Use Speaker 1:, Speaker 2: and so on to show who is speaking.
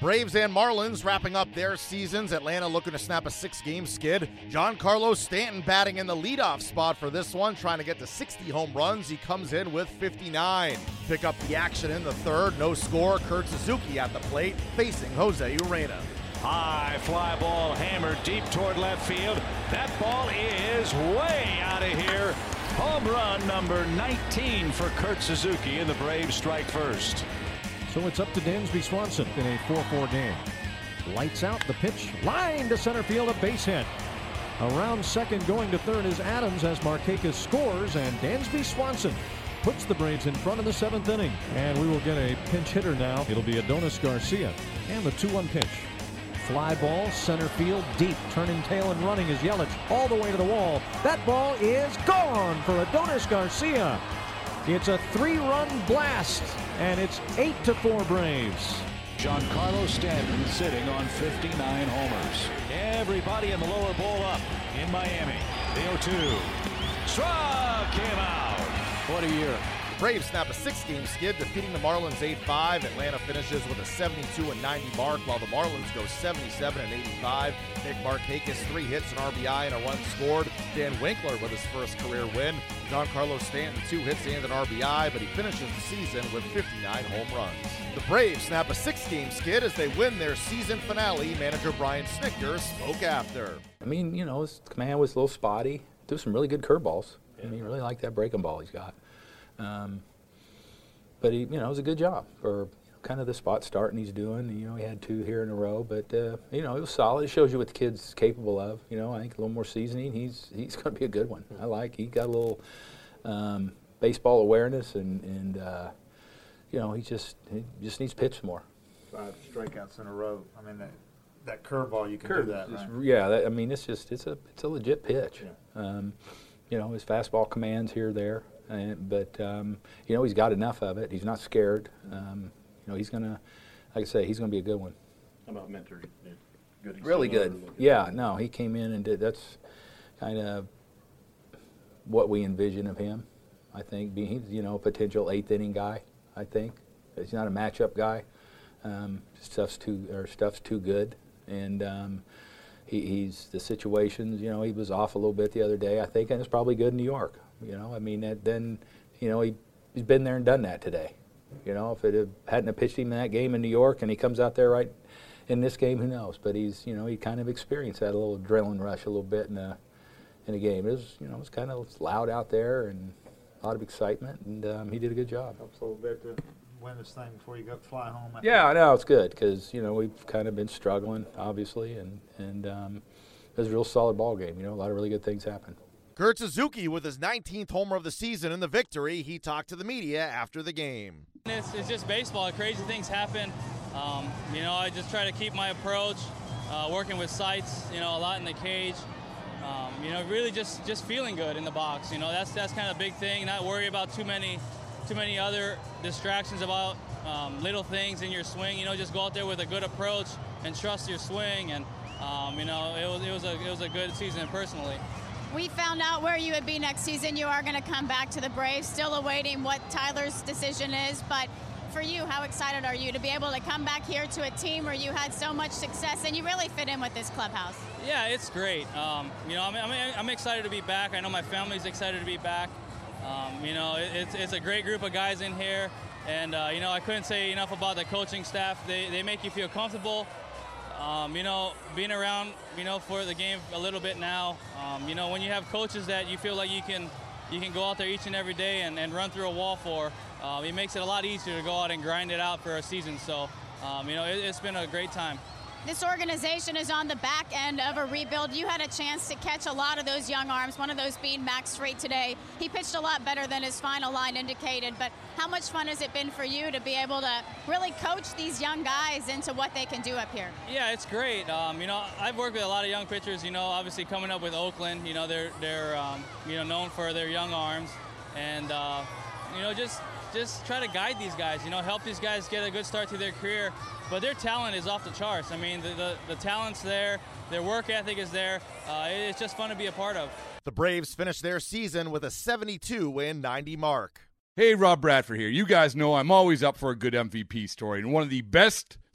Speaker 1: Braves and Marlins wrapping up their seasons. Atlanta looking to snap a six-game skid. Giancarlo Stanton batting in the leadoff spot for this one, trying to get to 60 home runs. He comes in with 59. Pick up the action in the third. No score. Kurt Suzuki at the plate, facing Jose Urena.
Speaker 2: High fly ball hammered deep toward left field. That ball is way out of here. Home run number 19 for Kurt Suzuki, and the Braves strike first.
Speaker 3: So it's up to Dansby Swanson in a 4-4 game. Lights out the pitch, line to center field, a base hit. Around second, going to third is Adams as Markakis scores, and Dansby Swanson puts the Braves in front in the seventh inning. And we will get a pinch hitter now. It'll be Adonis Garcia. And the 2-1 pitch. Fly ball, center field, deep, turning tail and running is Yelich all the way to the wall. That ball is gone for Adonis Garcia. It's a three-run blast, and it's 8 to 4 Braves.
Speaker 2: Giancarlo Stanton sitting on 59 homers. Everybody in the lower bowl up in Miami. The 0-2. Struck him out. What a year.
Speaker 1: Braves snap a six-game skid, defeating the Marlins 8-5. Atlanta finishes with a 72 and 90 mark, while the Marlins go 77 and 85. Nick Markakis three hits, an RBI, and a run scored. Dan Winkler with his first career win. Giancarlo Stanton two hits and an RBI, but he finishes the season with 59 home runs. The Braves snap a six-game skid as they win their season finale. Manager Brian Snitker spoke after.
Speaker 4: I mean, you know, his command was a little spotty. Threw some really good curveballs. I mean, really like that breaking ball he's got. Um, but he, you know, it was a good job for kind of the spot starting he's doing. You know, he had two here in a row, but uh, you know, it was solid. It shows you what the kid's capable of. You know, I think a little more seasoning, he's he's going to be a good one. I like. He got a little um, baseball awareness, and and uh, you know, he just he just needs pitch more.
Speaker 5: Five strikeouts in a row. I mean, that that curveball, you can do that, right?
Speaker 4: Yeah, that, I mean, it's just it's a it's a legit pitch. Um, you know, his fastball commands here there, and, but um, you know he's got enough of it. He's not scared. Um, you know, he's gonna, like I say, he's gonna be a good one.
Speaker 5: How about Minter? Good.
Speaker 4: Really good. Yeah, no, he came in and did. That's kind of what we envision of him. I think being he's you know a potential eighth inning guy. I think he's not a matchup guy. Um, stuff's too or stuff's too good, and um, he, he's the situations. You know, he was off a little bit the other day. I think, and it's probably good in New York. You know, I mean, that, then you know he he's been there and done that today. You know, if it had, hadn't have pitched him in that game in New York, and he comes out there right in this game, who knows? But he's, you know, he kind of experienced that a little adrenaline rush a little bit in a in a game. It was, you know, it was kind of loud out there and a lot of excitement, and um, he did a good job.
Speaker 5: Helps a little bit to win this thing before you go fly home. after-
Speaker 4: Yeah, I know it's good because you know we've kind of been struggling, obviously, and and um, it was a real solid ball game. You know, a lot of really good things happened.
Speaker 1: Kurt Suzuki with his 19th homer of the season in the victory. He talked to the media after the game.
Speaker 6: It's, it's just baseball. Crazy things happen. Um, you know, I just try to keep my approach, uh, working with sights. You know, a lot in the cage. Um, you know, really just just feeling good in the box. You know, that's that's kind of a big thing. Not worry about too many too many other distractions about um, little things in your swing. You know, just go out there with a good approach and trust your swing. And um, you know, it was it was a it was a good season personally.
Speaker 7: We found out where you would be next season. You are going to come back to the Braves. Still awaiting what Tyler's decision is, but for you, how excited are you to be able to come back here to a team where you had so much success and you really fit in with this clubhouse?
Speaker 6: Yeah, it's great. Um, you know, I'm, I'm, I'm excited to be back. I know my family's excited to be back. Um, you know, it, it's, it's a great group of guys in here. And, uh, you know, I couldn't say enough about the coaching staff. They, they make you feel comfortable. Um, you know, being around, you know, for the game a little bit now, um, you know, when you have coaches that you feel like you can, you can go out there each and every day and, and run through a wall for, um, it makes it a lot easier to go out and grind it out for a season. So, um, you know, it, it's been a great time.
Speaker 7: This organization is on the back end of a rebuild. You had a chance to catch a lot of those young arms, one of those being Max Fried today. He pitched a lot better than his final line indicated, but how much fun has it been for you to be able to really coach these young guys into what they can do up here?
Speaker 6: Yeah, it's great. Um, you know, I've worked with a lot of young pitchers. You know, obviously coming up with Oakland, you know, they're they're um, you know known for their young arms, and uh, you know just just try to guide these guys. You know, help these guys get a good start to their career. But their talent is off the charts. I mean, the the, the talent's there, their work ethic is there. Uh, it's just fun to be a part of.
Speaker 1: The Braves finished their season with a 72 win 90 mark.
Speaker 8: Hey, Rob Bradford here. You guys know I'm always up for a good MVP story, and one of the best